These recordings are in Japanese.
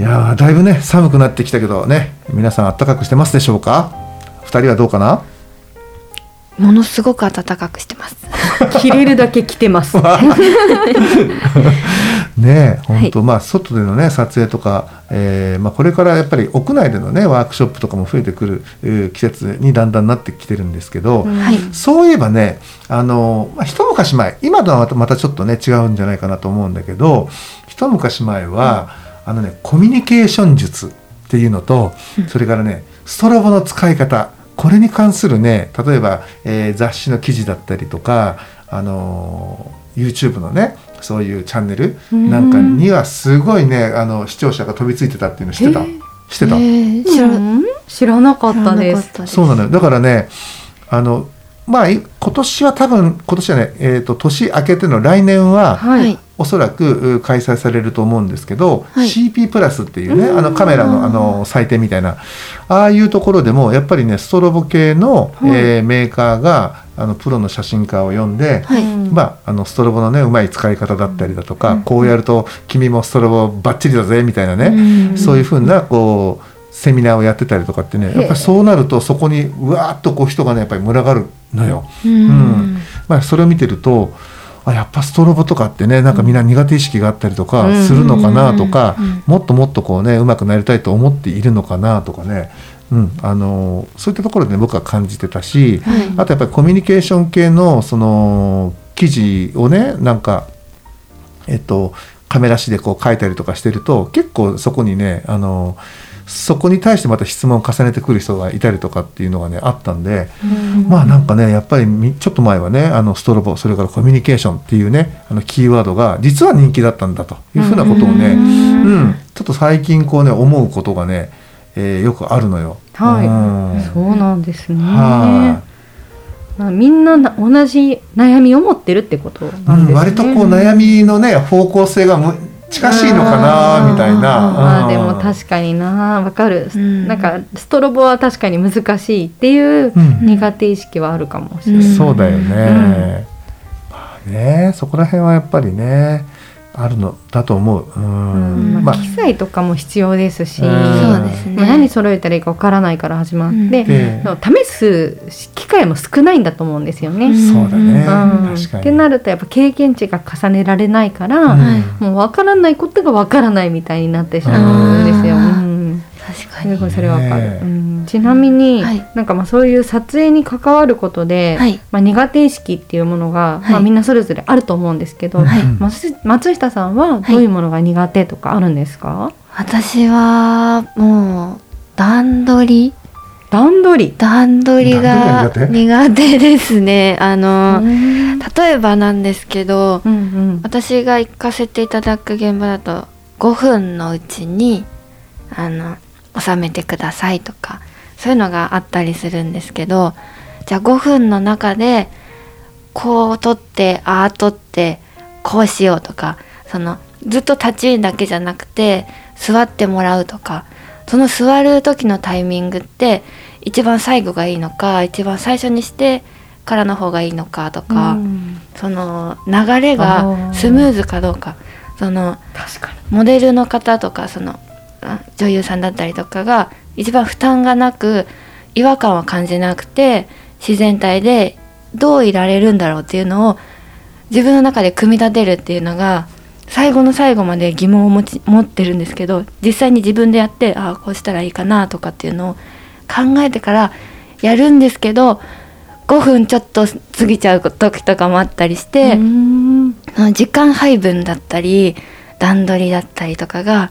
いやーだいぶね寒くなってきたけどね皆さん暖かくしてますでしょうか？二人はどうかな？ものすごく暖かくしてます。着れるだけ着てます。ねえ本当、まあ外でのね撮影とか、えーまあ、これからやっぱり屋内でのねワークショップとかも増えてくる、えー季節にだんだんなってきてるんですけど、はい。そういえばねあの、まあ、一昔前今とはまたまたちょっとね違うんじゃないかなと思うんだけど一昔前は、あのねコミュニケーション術っていうのと、それからねストロボの使い方。これに関するね例えば、えー雑誌の記事だったりとかあのー YouTube のねそういうチャンネルなんかにはすごいねあの視聴者が飛びついてたっていうの知ってた？知ってた、えー、知らうん。知らなかったです。そうなのよ。だからねあのまあい今年は多分今年はね、えー、と年明けての来年は、はい。はい。おそらくう開催されると思うんですけど、はい CP プラスっていうねあのカメラのあの祭典みたいなああいうところでもやっぱりねストロボ系の、はいえーメーカーがあのプロの写真家を呼んで、はい。うんまあ、あのストロボのねうまい使い方だったりだとか、うんこうやると君もストロボバッチリだぜみたいなね、うんそういうふうなこうセミナーをやってたりとかってねやっぱりそうなるとそこにうわーっとこう人がねやっぱり群がるのよ。うん。まあ、それを見てるとあやっぱストロボとかってねなんかみんな苦手意識があったりとかうん。するのかなとか、うんもっともっとこうねうまくなりたいと思っているのかなとかね、うん、あのそういったところで、ね、僕は感じてたし、はい。あとやっぱりコミュニケーション系のその記事をねなんかえっとカメラ紙でこう書いたりとかしてると結構そこにねあのそこに対してまた質問を重ねてくる人がいたりとかっていうのがねあったんで、まあなんかねやっぱりみちょっと前はねあのストロボそれからコミュニケーションっていうねあのキーワードが実は人気だったんだというふうなことをね、ううん。んちょっと最近こうね思うことがね、えーよくあるのよ。はい。うん。そうなんですね。はまあ、みんなな同じ悩みを持ってるってこといなんですね。うん。割とこう悩みのね方向性がむ近しいのかなみたいな。あー。でも確かにな。わかる、うん。なんかストロボは確かに難しいっていううん。苦手意識はあるかもしれない、うんそうだよね。まあねそこら辺はやっぱりねあるのだと思う。うん。うん。まあ、まあ機材とかも必要ですし、うん。そうですね。まあ何揃えたらいいかわからないから始まって、うん。試す機会も少ないんだと思うんですよね。うん。そうだね、うん。確かに。ってなるとやっぱ経験値が重ねられないから、もうわからないことがわからないみたいになってしまうんですよ。すごいそれわかる、うん。ちなみに、はい。なんかまあそういう撮影に関わることで、はい。まあ、苦手意識っていうものが、はい。まあ、みんなそれぞれあると思うんですけど、松松下さんはどういうものが苦手とかあるんですか、私はもう段取り。段取り？段取りが苦手？ですね。あうの、ん。例えばなんですけど、うん私が行かせていただく現場だと5分のうちにあの収めてくださいとかそういうのがあったりするんですけどじゃあ5分の中でこう撮ってああ撮ってこうしようとかそのずっと立ちだけじゃなくて座ってもらうとかその座る時のタイミングって一番最後がいいのか一番最初にしてからの方がいいのかとか。うんその流れあがースムーズかどうかそのモデルの方とかそのあ女優さんだったりとかが一番負担がなく違和感は感じなくて自然体でどういられるんだろうっていうのを自分の中で組み立てるっていうのが最後の最後まで疑問を持ち持ってるんですけど実際に自分でやってああこうしたらいいかなとかっていうのを考えてからやるんですけど5分ちょっと過ぎちゃう時とかもあったりして。時間配分だったり段取りだったりとかが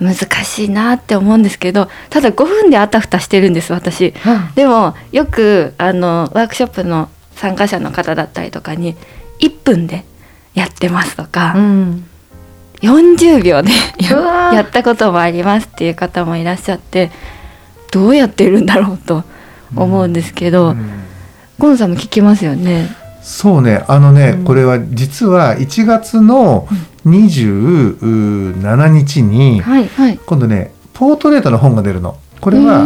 難しいなって思うんですけどただ5分であたふたしてるんです私。でもよくあのワークショップの参加者の方だったりとかに1分でやってますとか、うん。40秒で やったこともありますっていう方もいらっしゃってどうやってるんだろうと思うんですけど、うん。ゴンさんも聞きますよね。そうね。あのね、うん。これは実は1月の27日にはいはい。今度ねポートレートの本が出るの。これは、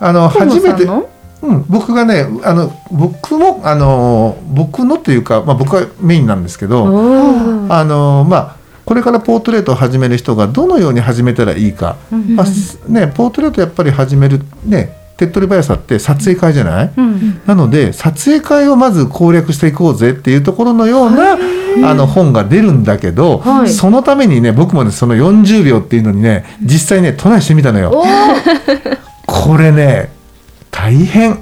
あの河初めて、うん、僕がねあの僕もあの僕のというか、まあ、僕がメインなんですけどあのまあこれからポートレートを始める人がどのように始めたらいいか、うんまあすね、ポートレートやっぱり始めるね手っ取り早さって撮影会じゃない、うんなので撮影会をまず攻略していこうぜっていうところのようなあの本が出るんだけど、はい。そのためにね僕もねその40秒っていうのにね実際ねトライしてみたのよ。これね大変。うん、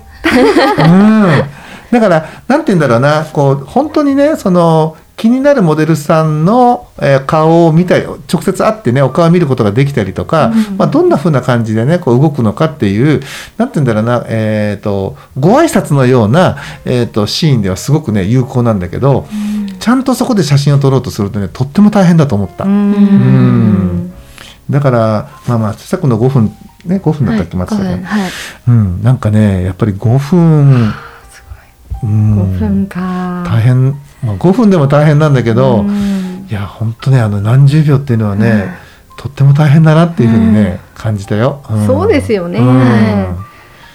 だからなんて言うんだろうなこう本当にねその気になるモデルさんの、えー顔を見たり直接会ってねお顔を見ることができたりとか、まあ、どんな風な感じでねこう動くのかっていうなんて言うんだろうな、えー、とご挨拶のような、えー、とシーンではすごくね有効なんだけど、ちゃんとそこで写真を撮ろうとするとねとっても大変だと思った。うん。だからまあまあさっきの5分ね5分だったっけ、松はい、下君5分はい。うん、なんかねやっぱり5分、うん、5分か。大変、まあ、5分でも大変なんだけど、うん。いや本当ねあの何十秒っていうのはね、とっても大変だなっていうふうにね、感じたよ、ん。そうですよね。うん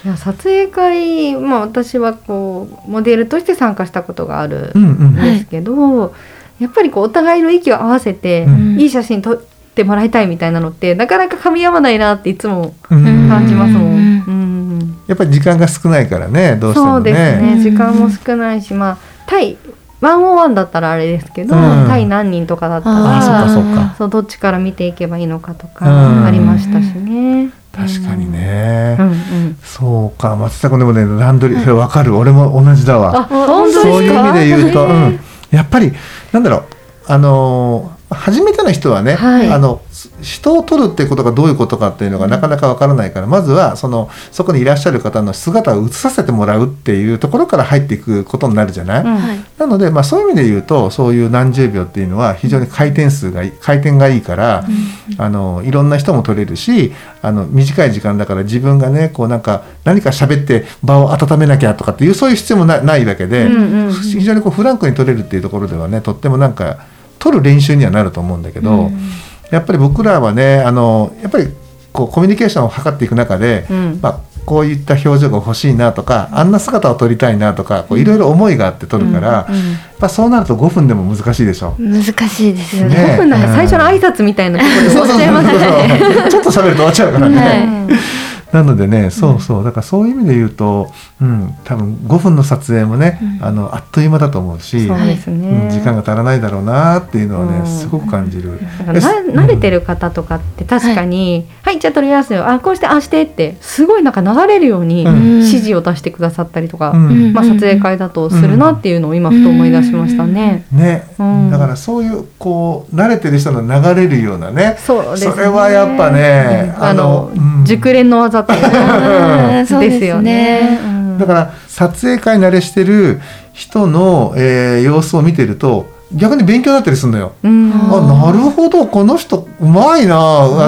いや撮影会、まあ、私はこうモデルとして参加したことがあるうんうん。んですけど、やっぱりこうお互いの息を合わせて、うん。いい写真撮ってもらいたいみたいなのってなかなか噛み合わないなっていつもうん。感じますもん。うん。うん。やっぱり時間が少ないからねどうしてもそうですね。うん。時間も少ないしまあ対ワンオンワンだったらあれですけど、うん。対何人とかだったらかそっか。そうどっちから見ていけばいいのかとうん。かありましたしね。確かにね、うんうん、そうか。松下君でもねランドリーそれ分かる。俺も同じだわ。そういう意味で言うと、うん、やっぱりなんだろう。あのー初めての人はね、はい。あの人を撮るってことがどういうことかっていうのがなかなかわからないから、まずはそのそこにいらっしゃる方の姿を映させてもらうっていうところから入っていくことになるじゃない？なので、まあ、そういう意味で言うとそういう何十秒っていうのは非常に回転数がいい回転がいいから、あのいろんな人も撮れるしあの短い時間だから自分がねこうなんか何か喋って場を温めなきゃとかっていうそういう必要もなないだけで、うんうんうん。非常にこうフランクに撮れるっていうところではねとってもなんか撮る練習にはなると思うんだけど、やっぱり僕らはねあのやっぱりこうコミュニケーションを図っていく中で、うん。まあ、こういった表情が欲しいなとかあんな姿を撮りたいなとかこういろいろ思いがあって撮るから、うん。うん。やっぱそうなると5分でも難しいでしょ。難しいですよね。ね。5分なんか最初の挨拶みたいなところで終わっちゃいますね。ちょっと喋ると終わっちゃうからね。はいなのでねそうそう。だからそういう意味で言うと、うん、多分5分の撮影もね、あのあっという間だと思うし、そうですうんね。時間が足らないだろうなっていうのはね、うん。すごく感じる。慣れてる方とかって確かに「はい、じゃあ撮りますよあこうしてああして」ってすごいなんか流れるようにうん。指示を出してくださったりとか、うん。まあ、撮影会だとするなっていうのを今ふと思い出しましたね。ね、うん。だからそういうこう慣れてる人の流れるようなねそうですね。それはやっぱねあの、うん。熟練の技かうん そうですよね。だから撮影会慣れしてる人の、えー様子を見てると逆に勉強になったりするのよ。うん。あなるほどこの人うまいなあ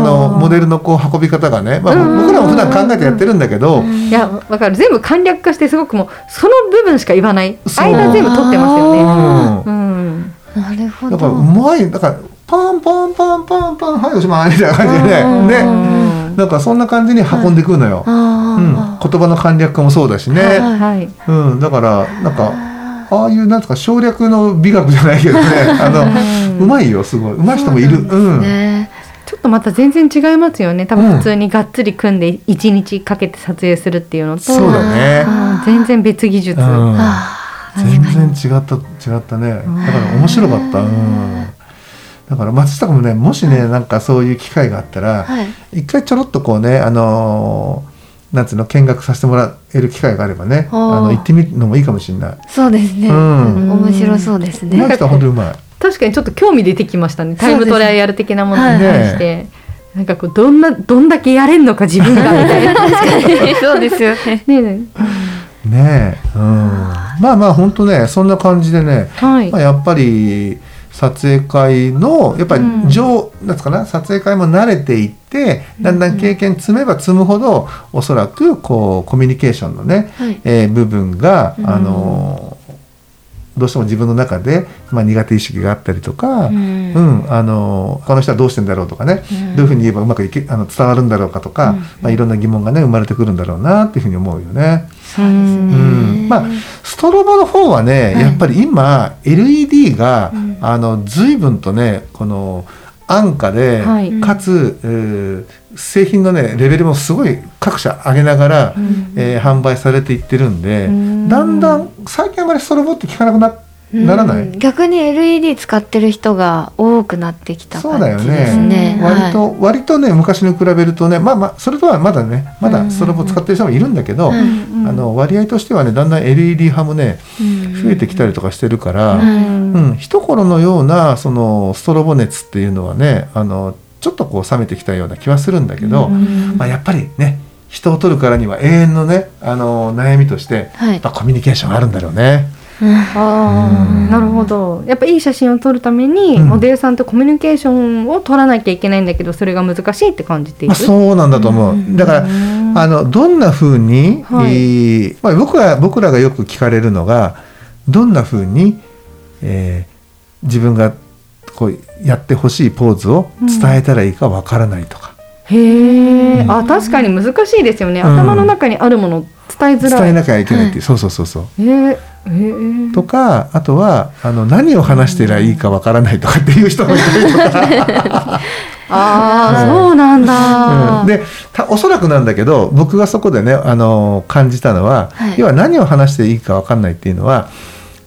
のうんモデルのこう運び方がね、まあ、うん。僕らも普段考えてやってるんだけど、いやわかる。全部簡略化してすごくもうその部分しか言わない。間全部取ってますよね。うん。うん。なるほだからうど。まいだからパンパンパンパンパンはいおしまいみたいな感じでうん。ね。なんかそんな感じに運んでくるのよ。うん、あ言葉の簡略化もそうだしね、はいはい。うん、だからなんかああいうなんですか省略の美学じゃないけどね。あのうまいよすごい。うまい人もいる。うんね。ちょっとまた全然違いますよね。多うん。分普通にがっつり組んで1日かけて撮影するっていうのと、そうだね。うん。全然別技術、全然違った違ったね。だから面白かった。うんだから松下君もねもしねなんかそういう機会があったらーはい。一回ちょろっとこうねあのーなんつうの見学させてもらえる機会があればねあの行ってみるのもいいかもしれない。そうですね、うん。面白そうですね。なんか本当にうまい。確かにちょっと興味出てきましたね。タイムトライアル的なものに対して、なんかこうどんなどんだけやれんのか自分がみたいな そうですよね。ねえ。ねえ、うん、まあまあ本当ねそんな感じでね、はい、まあ、やっぱり撮影会のやっぱりうん。上、なんつうかな撮影会も慣れていってだんだん経験積めば積むほどおそらくこうコミュニケーションのね、はい。えー部分が、うん。あのどうしても自分の中で、まあ、苦手意識があったりとか、ううんんあのこの人はどうしてんだろうとかね、うん。どういうふうに言えばうまくいけあの伝わるんだろうかとか、うん。まあ、いろんな疑問がね生まれてくるんだろうなっていうふうに思うよね。うんうん。まあストロボの方はね、はい。やっぱり今 LED が、うん。あの随分とねこの安価で、はい。かつ、えー製品のねレベルもすごい各社上げながら、うん。えー販売されていってるんで、うん。だんだん最近あまりストロボって聞かなくなならない、うん逆に LED 使ってる人が多くなってきた感じですね。ね割と、割とね昔に比べるとねまあまあそれとはまだねまだストロボ使ってる人もいるんだけど、うん。うん。あの割合としてはねだんだん LED 派もねうん増えてきたりとかしてるから、ううん。うん、一頃のようなそのストロボ熱っていうのはねあのちょっとこう冷めてきたような気はするんだけど、うん。まあ、やっぱりね人を取るからには永遠のねあの悩みとしてはい。やっぱコミュニケーションあるんだろうね。あうん。あなるほど。やっぱいい写真を撮るために、うん。モデルさんとコミュニケーションを取らなきゃいけないんだけどそれが難しいって感じていまあ、る、そうなんだと思う。うん。だからうん。あのどんな風に、はい。えーまあ、僕は僕らがよく聞かれるのがどんな風に、えー自分がこうやってほしいポーズを伝えたらいいかわからないとか、へえ、うん。あ確かに難しいですよね、うん。頭の中にあるものを伝えづらい。伝えなきゃいけないっていう、そうそうそうそう。えー、えー、とかあとはあの何を話してりゃいいかわからないとかっていう人もいたりとか、ああ、うんそうなんだ、うん。でたおそらくなんだけど僕がそこでねあの感じたのは、はい。要は何を話していいかわかんないっていうのは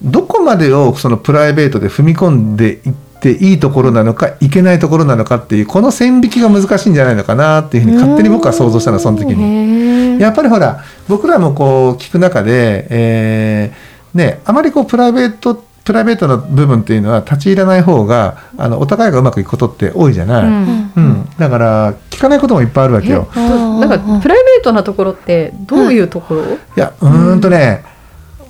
どこまでをそのプライベートで踏み込んでいっていいところなのかいけないところなのかっていうこの線引きが難しいんじゃないのかなっていうふうに勝手に僕は想像したのその時に。にやっぱりほら僕らもこう聞く中で、えーね、あまりこうプライベートプライベートな部分っていうのは立ち入らない方があのお互いがうまくいくことって多いじゃない、うん。うん。だから聞かないこともいっぱいあるわけよ。えなんかプライベートなところってどういうところ、いやうーんとね、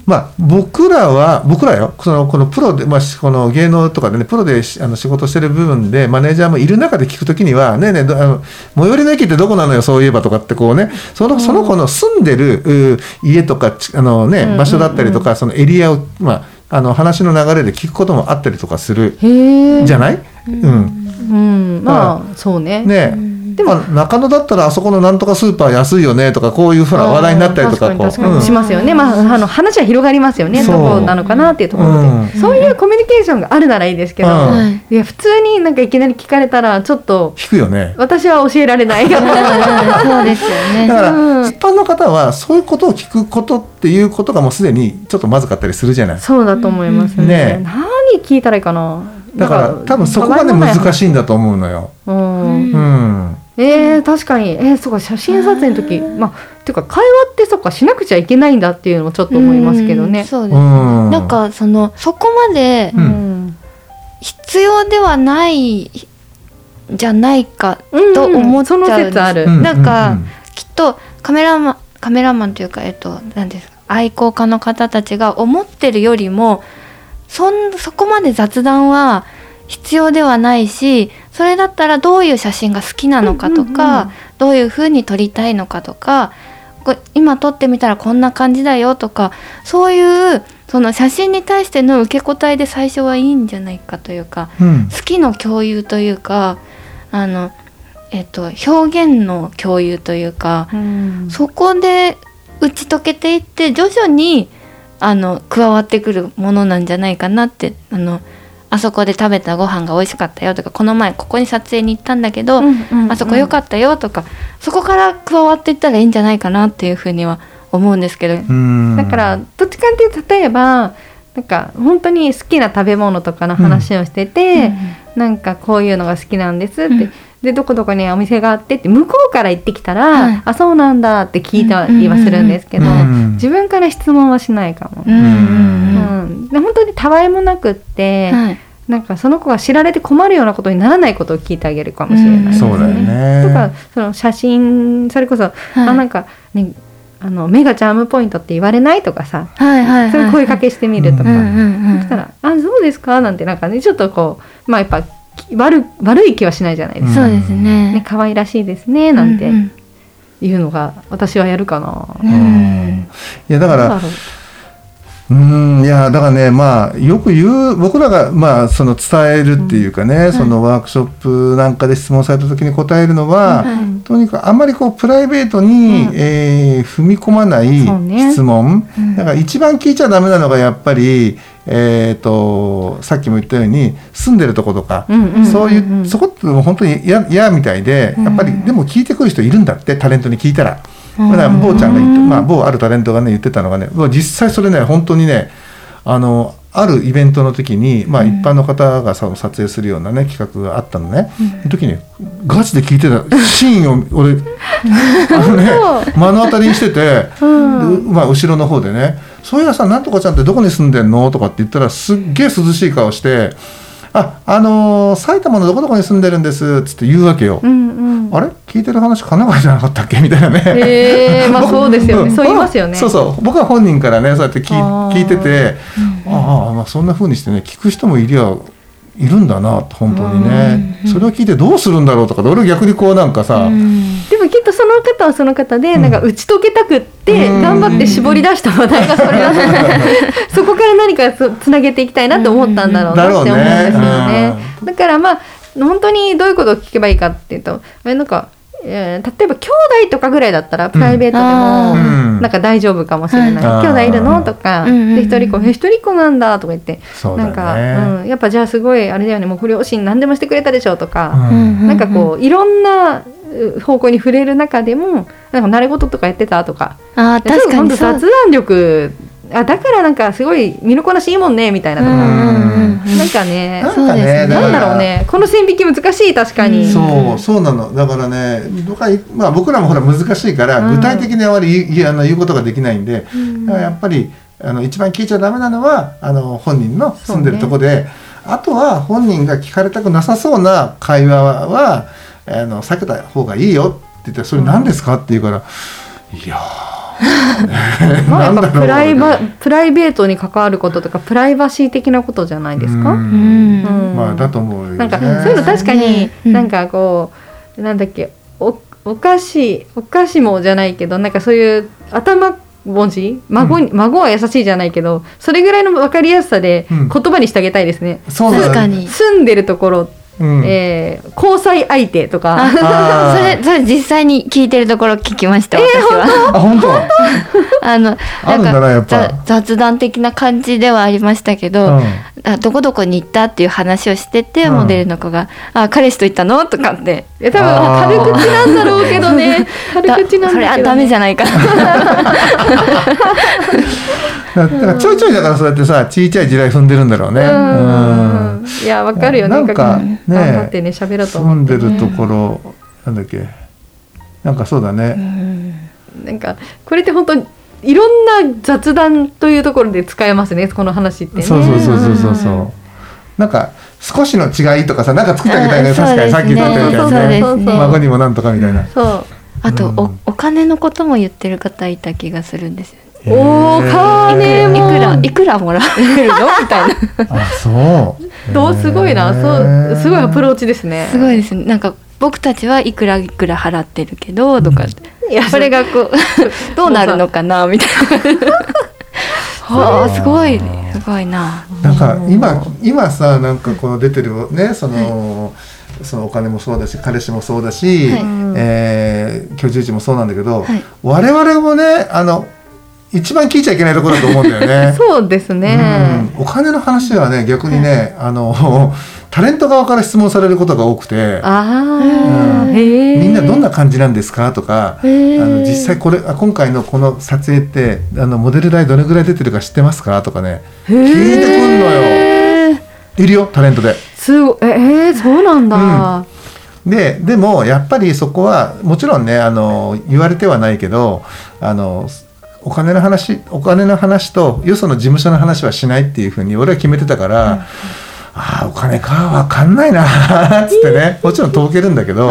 まあ僕らは僕らよ。そのこのプロで、まあ、しこの芸能とかでねプロでしあの仕事してる部分でマネージャーもいる中で聞くときには「ねえねえどあの最寄りの駅ってどこなのよそういえば」とかってこうねそのその子の住んでるう家とかちあの、ねうん場所だったりとか、そのエリアを、まあ、あの話の流れで聞くこともあったりとかするじゃない、うん。うん。まあそうね。ねでもあ中野だったらあそこのなんとかスーパー安いよねとかこういうふうな話題になったりとかこう。確かに。確かにしますよね、まああの話は広がりますよねそう。どこなのかなっていうところで、うん。そういうコミュニケーションがあるならいいですけど、うん。はいいや普通になんかいきなり聞かれたらちょっと引くよね。私は教えられないかな そうですよね。だから、うん。一般の方はそういうことを聞くことっていうことがもうすでにちょっとまずかったりするじゃない。そうだと思いますね,、ね何聞いたらいいかな。だから多分そこがね難しいんだと思うのよ。うん。うん。えー、確かに。えー、そうか写真撮影の時。まあっていうか会話ってそっかしなくちゃいけないんだっていうのもちょっと思いますけどね。そうです、うん。なんかそのそこまでうん。必要ではないじゃないかうんと思っちゃうんです。その説ある。うん。なんかうんきっとカメラマンカメラマンというかえっと何ですか愛好家の方たちが思ってるよりもそんそこまで雑談は必要ではないしそれだったらどういう写真が好きなのかとか、うんうんうんどういう風に撮りたいのかとか今撮ってみたらこんな感じだよとかそういうその写真に対しての受け答えで最初はいいんじゃないかというかうん。好きの共有というかあの、えっと、表現の共有というかうん。そこで打ち解けていって徐々にあの加わってくるものなんじゃないかなってあのあそこで食べたご飯が美味しかったよとかこの前ここに撮影に行ったんだけど、あそこ良かったよとかそこから加わっていったらいいんじゃないかなっていうふうには思うんですけど、うん。だからどっちかっていうと例えばなんか本当に好きな食べ物とかの話をしてて、なんかこういうのが好きなんですって、うんでどこどこにお店があってって向こうから行ってきたら、はい。あそうなんだって聞いたりはするんですけど、うん。自分から質問はしないかも。うん。うん。うん。で本当にたわいもなくって、うんはい。なんかその子が知られて困るようなことにならないことを聞いてあげるかもしれないですね。そうだよね。とかその写真それこそ、はい。あなんかねあの目がチャームポイントって言われないとかさ、はいはいはい。それ声かけしてみるとか、うんそしたら「あそうですか」なんてなんかねちょっとこうまあやっぱき悪悪い気はしないじゃないですか。そうですね。ね可愛らしいですねなんて。うんいうのが私はやるかな。うんうん。いやだからう。うんいやだからねまあよく言う僕らがまあその伝えるっていうかね、そのワークショップなんかで質問された時に答えるのは、はいとにかくあんまりこうプライベートに、うん。えー踏み込まない質問、うん。だから一番聞いちゃダメなのがやっぱり、えー、とさっきも言ったように住んでるとことか、そういうそこってもう本当に嫌嫌みたいで、やっぱりでも聞いてくる人いるんだってタレントに聞いたら。だから坊ちゃんが言って、まあ、某あるタレントがね言ってたのがねまあ実際それね本当にねあのあるイベントの時に、まあ、一般の方がさ撮影するようなね企画があったのね、その時にガチで聞いてたシーンを俺 あのね目の当たりにしてて、でまあ、後ろの方でね「そういやさなんとかちゃんってどこに住んでんの?」とかって言ったらすっげえ涼しい顔して「ああのー埼玉のどこどこに住んでるんです」っつって言うわけよ。うんうん。あれ？聞いてる話神奈川じゃなかったっけ？みたいなね。へえまあそうですよね。ん。そう言いますよね。そうそう。僕は本人からねそうやって聞聞いてて、ああまあそんな風にしてね聞く人もいりゃいるんだなと本当にね、それを聞いてどうするんだろうとかで俺逆にこうなんかさ、うん。でもきっとその方はその方で、なんか打ち解けたくってうん。頑張って絞り出した話題がそれだ そこから何かつつなげていきたいなと思ったんだろうなって思うんですよね。だからまあ本当にどういうことを聞けばいいかっていうとあれなんか、えー例えば兄弟とかぐらいだったらプライベートでもうん。なんか大丈夫かもしれない、はい。兄弟いるの？とか、うん。うんうんで一人っ子え一人っ子なんだとか言って、ね。なんか、うん、やっぱじゃあすごいあれだよねもうご両親何でもしてくれたでしょとか。うん。なんかこういろんなう方向に触れる中でもなんか慣れ事とかやってたとか。あー確かにそう。で雑談力あだからなんかすごい身のこなしいいもんねみたいなとか、なんかねなんかねなんだろうね。この線引き難しい確かに、そうそうなの。だからねまあ、僕らもほら難しいから、うん。具体的にあまり言いあの言うことができないんで、ん。だからやっぱりあの一番聞いちゃダメなのはあの本人の住んでるとこで、あとは本人が聞かれたくなさそうな会話はあの避けた方がいいよって言って「それ何ですか?」って言うから「いやー まあ、やっぱプライバプライベートに関わることとかプライバシー的なことじゃないですか、うん。うん。まあだと思うなんかそういうの確かにうん。なんかこうなんだっけおお菓子お菓子もじゃないけどなんかそういう頭文字孫に、孫は優しいじゃないけどそれぐらいの分かりやすさでうん。言葉にしてあげたいですね、そうだね。確かに。住んでるところ、うん。えー交際相手とか。それそれ実際に聞いてるところ聞きました、私は。あ本当？あのなやっぱ。ざ雑談的な感じではありましたけど、うん。あどこどこに行ったっていう話をしてて、うん。モデルの子が「あ彼氏と行ったの?」とかって。多分軽口なんだろうけどね。軽だ口なんだけど、ね、それはダメじゃないかな。だだからちょいちょいだからそうやってさちいちゃい地雷踏んでるんだろうね。うん。いやわかるよねなんかうんね。頑張ってね喋ろうと住思ってんでるところ、なんだっけ。なんかそうだね。なんかこれって本当にいろんな雑談というところで使えますねこの話ってね。そうそうそうそうそうそう。うん。なんか少しの違いとかさなんか作ってあげたいね。あ確かにさっき言ってたみたいなね。孫にもなんとかみたいな。そう。あと、うん。おお金のことも言ってる方いた気がするんですよ。ねおー金いもくらいくらもらえるの？みたいな。あそう。どうすごいな、そうすごいアプローチ。チですね。すごいですね。なんか僕たちはいくらいくら払ってるけど？とか、いやそれがこう どうなるのかな？みたいな。はあすごいすごいな。なんか今今さなんかこの出てるねその、そのお金もそうだし彼氏もそうだし、はい。えー居住地もそうなんだけど、はい。我々もねあの一番聞いちゃいけないところだと思うんだよね。そうですね、うん。お金の話はね逆にね、あのタレント側から質問されることが多くてああ、うん。みんなどんな感じなんですか？とかあの実際これあ今回のこの撮影ってあのモデル代どれぐらい出てるか知ってますか？とかね聞いてくんのよ。いるよタレントで。すごいええーそうなんだ、うん。ででもやっぱりそこはもちろんねあの言われてはないけどあのお金の話お金の話とよその事務所の話はしないっていうふうに俺は決めてたから、うん、ああお金か分かんないなっ つってね。もちろんとぼけるんだけど、う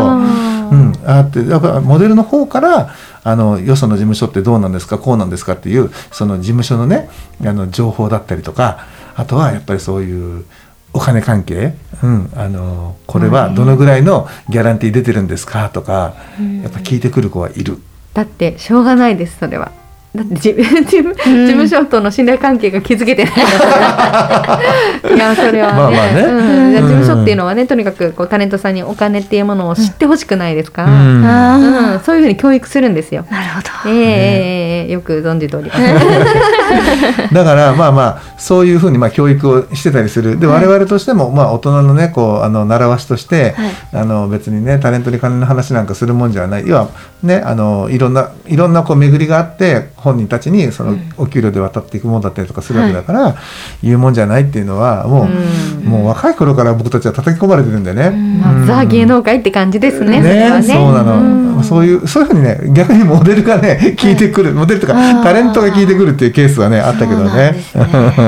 ん、あってやっぱモデルの方からあのよその事務所ってどうなんですかこうなんですかっていうその事務所のねあの情報だったりとかあとはやっぱりそういうお金関係、うん、あのこれはどのぐらいのギャランティー出てるんですかとか、やっぱ聞いてくる子はいる。だってしょうがないですそれは。だって事務 事務所との信頼関係が築けてない いやそれはね,、まあまあね。うん、事務所っていうのはねとにかくこうタレントさんにお金っていうものを知ってほしくないですか、うん。うん、そういうふうに教育するんですよ。なるほど、えー、えー、よく存じております。だからまあまあそういうふうにまあ教育をしてたりする。で、我々としてもまあ大人のねこうあの習わしとして、はい、あの別にねタレントに金の話なんかするもんじゃない。要はねあのいろんないろんなこう巡りがあって本人たちにそのお給料で渡っていくものだったりとかするわけだから、はい、言うもんじゃないっていうのはもう、うん、もう若い頃から僕たちは叩き込まれてるんでね。うん、ザ芸能界って感じですね。ね、ね、そうなの、うん、そういうそういうふうにね逆にモデルがね聞いてくる、モデルとかタレントが聞いてくるっていうケースはねあったけどね。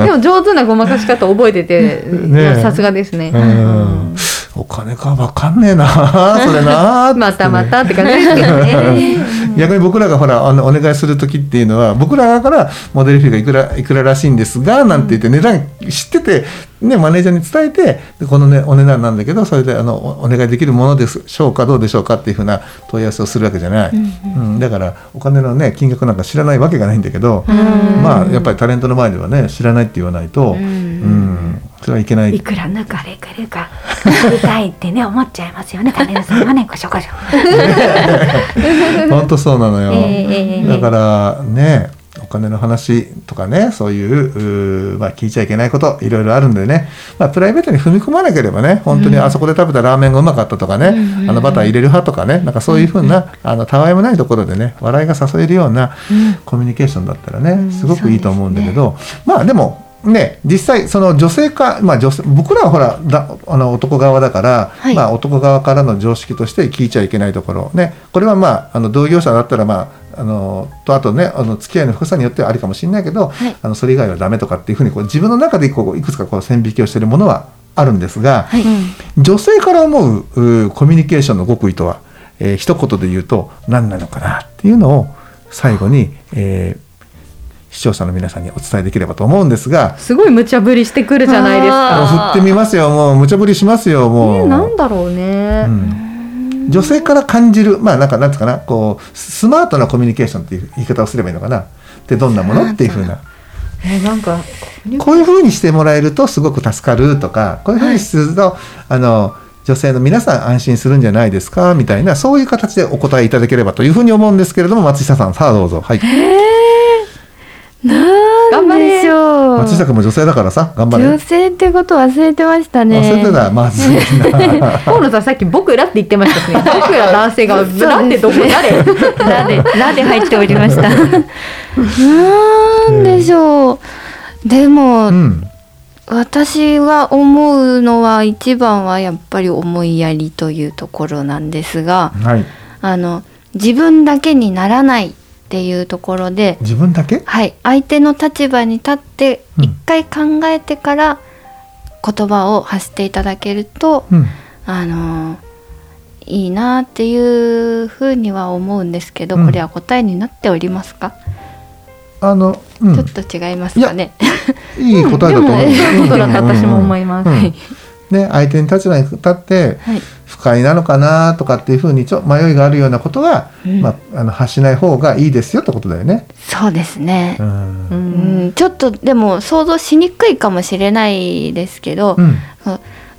でも上手なごまかし方覚えててさすがですね。うん。お金か分かんねえなそれな、ね、またまたって感じですけどね逆に僕らがほらあのお願いする時っていうのは僕らからモデル費がいくらいくららしいんですがなんて言って値段知っててね、マネージャーに伝えてでこの、ね、お値段なんだけどそれであのお願いできるものでしょうかどうでしょうかっていうふうな問い合わせをするわけじゃない、うん、うん、だからお金の、ね、金額なんか知らないわけがないんだけど、まあやっぱりタレントの前ではね知らないって言わないと、うん、うん、それはいけない。いくら抜かれくるか見たいってね 思っちゃいますよねタレントさんはね。ごしょごしょ。本当そうなのよ、えー、だからねお金の話とかねそういうまあ、聞いちゃいけないこといろいろあるんでね、まあ、プライベートに踏み込まなければね本当にあそこで食べたラーメンがうまかったとかね、うん、あのバター入れる派とかねなんかそういうふうな、あのたわいもないところでね笑いが誘えるようなコミュニケーションだったらねすごくいいと思うんだけど、ね、まあでもね、実際その女性か、まあ、女性僕らはほらだあの男側だから、はい、まあ、男側からの常識として聞いちゃいけないところ、ね、これは、まあ、あの同業者だったら、まあ、あのとあとねあの付き合いの深さによってはありかもしれないけど、はい、あのそれ以外はダメとかっていうふうにこう自分の中でこういくつかこう線引きをしているものはあるんですが、はい、女性から思うコミュニケーションの極意とは、えー、一言で言うと何なのかなっていうのを最後に、えー、視聴者の皆さんにお伝えできればと思うんですがすごい無茶ぶりしてくるじゃないですか。振ってみますよもう無茶ぶりしますよもう、えー、なんだろうね、うん、女性から感じるまあなんかなんつうかなこうスマートなコミュニケーションっていう言い方をすればいいのかな。ってどんなもの？っていうふうな。えー、なんかこういうふうにしてもらえるとすごく助かるとかこういうふうにすると、はい、あの女性の皆さん安心するんじゃないですかみたいなそういう形でお答えいただければというふうに思うんですけれども松下さんさあどうぞ。はい。なんでしょう松下君も女性だからさ頑張れ。女性ってこと忘れてましたね。忘れてた。まずいな。河野さんさっき僕らって言ってましたね。僕ら男性がなんでどこ誰？らでらで入っておりました。なんでしょう。でも、うん、私が思うのは一番はやっぱり思いやりというところなんですが、はい、あの自分だけにならないっていうところで自分だけ？はい。相手の立場に立って一回考えてから言葉を発していただけると、うん、あのいいなっていうふうには思うんですけど、うん、これは答えになっておりますか？あの、うん、ちょっと違いますかね？いい答えだと思私も思います。ね、相手に立場に立って、はい、不快なのかなとかっていうふうにちょ迷いがあるようなことは、うん、まあ、あの発しない方がいいですよってことだよね。そうですね、うん、うん。ちょっとでも想像しにくいかもしれないですけど、うん、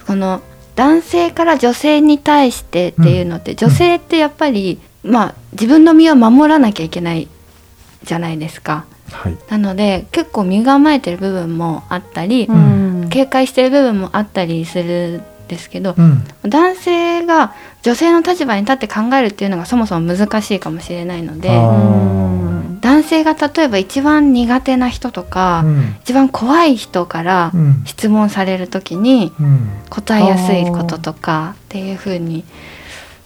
この男性から女性に対してっていうのって、女性ってやっぱり、まあ、自分の身を守らなきゃいけないじゃないですか。はい、なので結構身構えてる部分もあったり、警戒してる部分もあったりするですけど、うん、男性が女性の立場に立って考えるっていうのがそもそも難しいかもしれないので男性が例えば一番苦手な人とか、うん、一番怖い人から質問される時に答えやすいこととかっていうふうに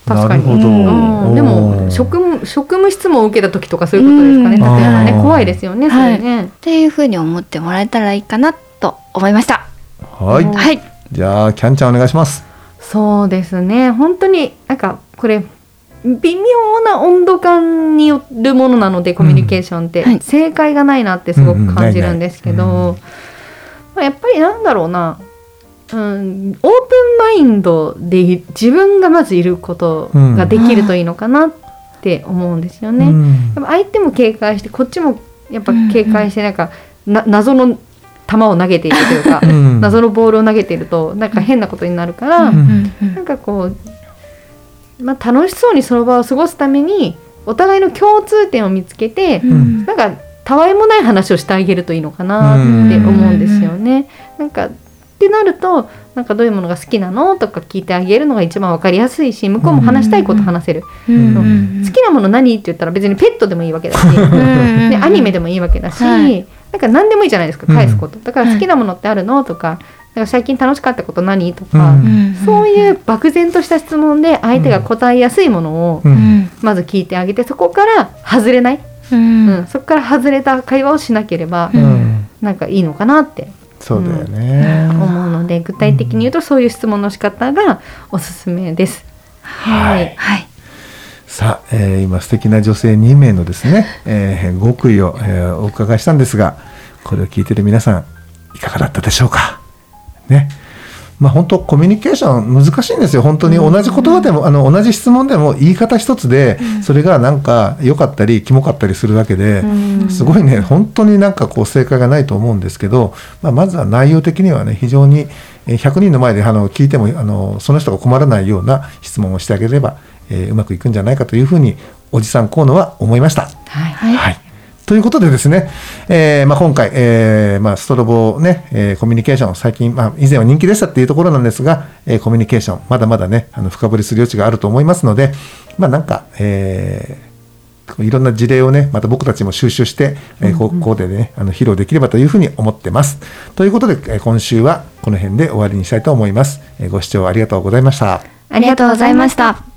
確かに。うん。でも職務職務質問を受けた時とかそういうことですかね。うん。例えばね怖いですよね。それね。っていうふうに思ってもらえたらいいかなと思いました。はい。うんはい。じゃあキャンちゃんお願いします。そうですね。本当になんかこれ微妙な温度感によるものなのでコミュニケーションって、はい。正解がないなってすごく感じるんですけど、やっぱりなんだろうな。うん、オープンマインドでい自分がまずいることができるといいのかなって思うんですよね。うん。やっぱ相手も警戒してこっちもやっぱ警戒してなんか、な謎の球を投げているというか、うん。謎のボールを投げているとなんか変なことになるから、うん。なんかこう、まあ、楽しそうにその場を過ごすためにお互いの共通点を見つけて、ん。なんかたわいもない話をしてあげるといいのかなって思うんですよね。なんかってなるとなんかどういうものが好きなの？とか聞いてあげるのが一番わかりやすいし向こうも話したいこと話せる、うん好きなもの何って言ったら別にペットでもいいわけだし、うんでアニメでもいいわけだし、はい。なんか何でもいいじゃないですか返すこと、だから好きなものってあるの？とかか最近楽しかったこと何？とか、うんそういう漠然とした質問で相手が答えやすいものをまず聞いてあげてそこから外れない、ううんん。そこから外れた会話をしなければうん。なんかいいのかなってそうだよね、思うので具体的に言うとそういう質問の仕方がおすすめです。はい。はい。さあ、えー今素敵な女性2名のですね、えー極意を、えーお伺いしたんですがこれを聞いてる皆さんいかがだったでしょうか？ねまあ本当コミュニケーション難しいんですよ。本当に同じ言葉でも、あの同じ質問でも言い方一つで、それがなんか良かったりキモかったりするだけで、うん。すごいね本当になんかこう正解がないと思うんですけど、まあ、まずは内容的にはね非常にえー100人の前であの聞いてもあのその人が困らないような質問をしてあげれば、えーうまくいくんじゃないかというふうにおじさん河野は思いました。はい。はい。はいということでですね、えーまあ、今回、えーまあ、ストロボね、えーコミュニケーション、最近、まあ、以前は人気でしたっていうところなんですが、えーコミュニケーション、まだまだね、あの深掘りする余地があると思いますので、まあ、なんか、えーいろんな事例をね、また僕たちも収集して、えーこここでね、あの披露できればというふうに思ってます。ということで、えー今週はこの辺で終わりにしたいと思います。えーご視聴ありがとうございました。ありがとうございました。